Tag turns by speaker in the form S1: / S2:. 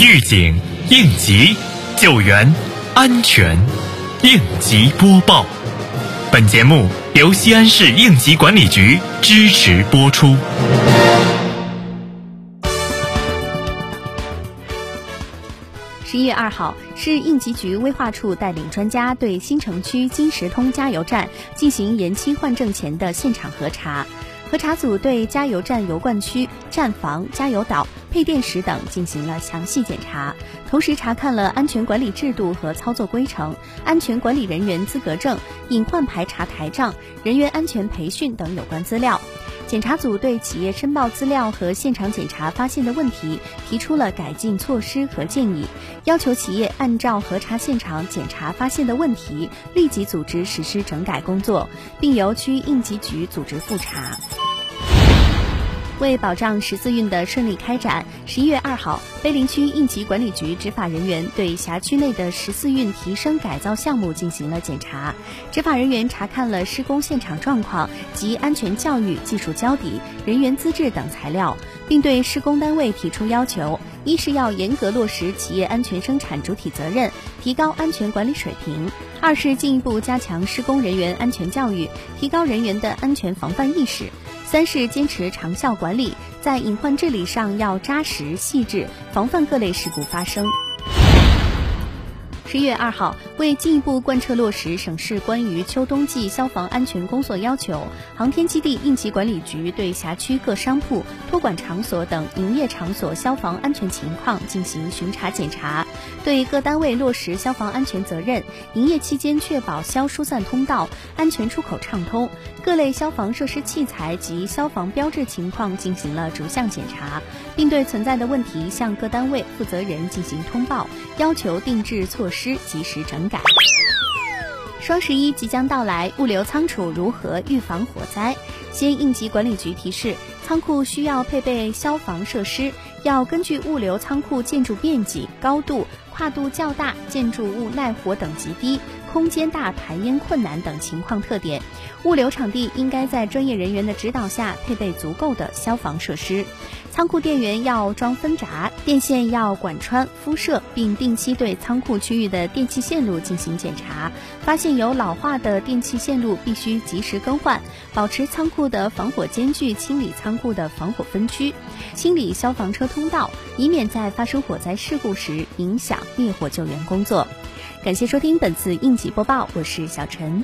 S1: 预警、应急、救援、安全，应急播报。本节目由西安市应急管理局支持播出。
S2: 十一月二号，市应急局危化处带领专家对新城区金石通加油站进行延期换证前的现场核查。核查组对加油站油罐区、站房、加油岛、配电室等进行了详细检查，同时查看了安全管理制度和操作规程、安全管理人员资格证、隐患排查台账、人员安全培训等有关资料。检查组对企业申报资料和现场检查发现的问题提出了改进措施和建议，要求企业按照核查现场检查发现的问题，立即组织实施整改工作，并由区应急局组织复查。为保障十四运的顺利开展，十一月二号，碑林区应急管理局执法人员对辖区内的十四运提升改造项目进行了检查。执法人员查看了施工现场状况及安全教育、技术交底、人员资质等材料，并对施工单位提出要求：一是要严格落实企业安全生产主体责任，提高安全管理水平；二是进一步加强施工人员安全教育，提高人员的安全防范意识。三是坚持长效管理，在隐患治理上要扎实细致，防范各类事故发生。十一月二号，为进一步贯彻落实省市关于秋冬季消防安全工作要求，航天基地应急管理局对辖区各商铺、托管场所等营业场所消防安全情况进行巡查检查，对各单位落实消防安全责任，营业期间确保消疏散通道、安全出口畅通，各类消防设施器材及消防标志情况进行了逐项检查，并对存在的问题向各单位负责人进行通报，要求定制措施。师及时整改。双十一即将到来，物流仓储如何预防火灾？先应急管理局提示，仓库需要配备消防设施，要根据物流仓库建筑面积、高度、跨度较大、建筑物耐火等级低、空间大、排烟困难等情况特点，物流场地应该在专业人员的指导下配备足够的消防设施。仓库电源要装分闸，电线要管穿敷设，并定期对仓库区域的电气线路进行检查。发现有老化的电气线路，必须及时更换。保持仓库的防火间距，清理仓库的防火分区，清理消防车通道，以免在发生火灾事故时影响灭火救援工作。感谢收听本次应急播报，我是小陈。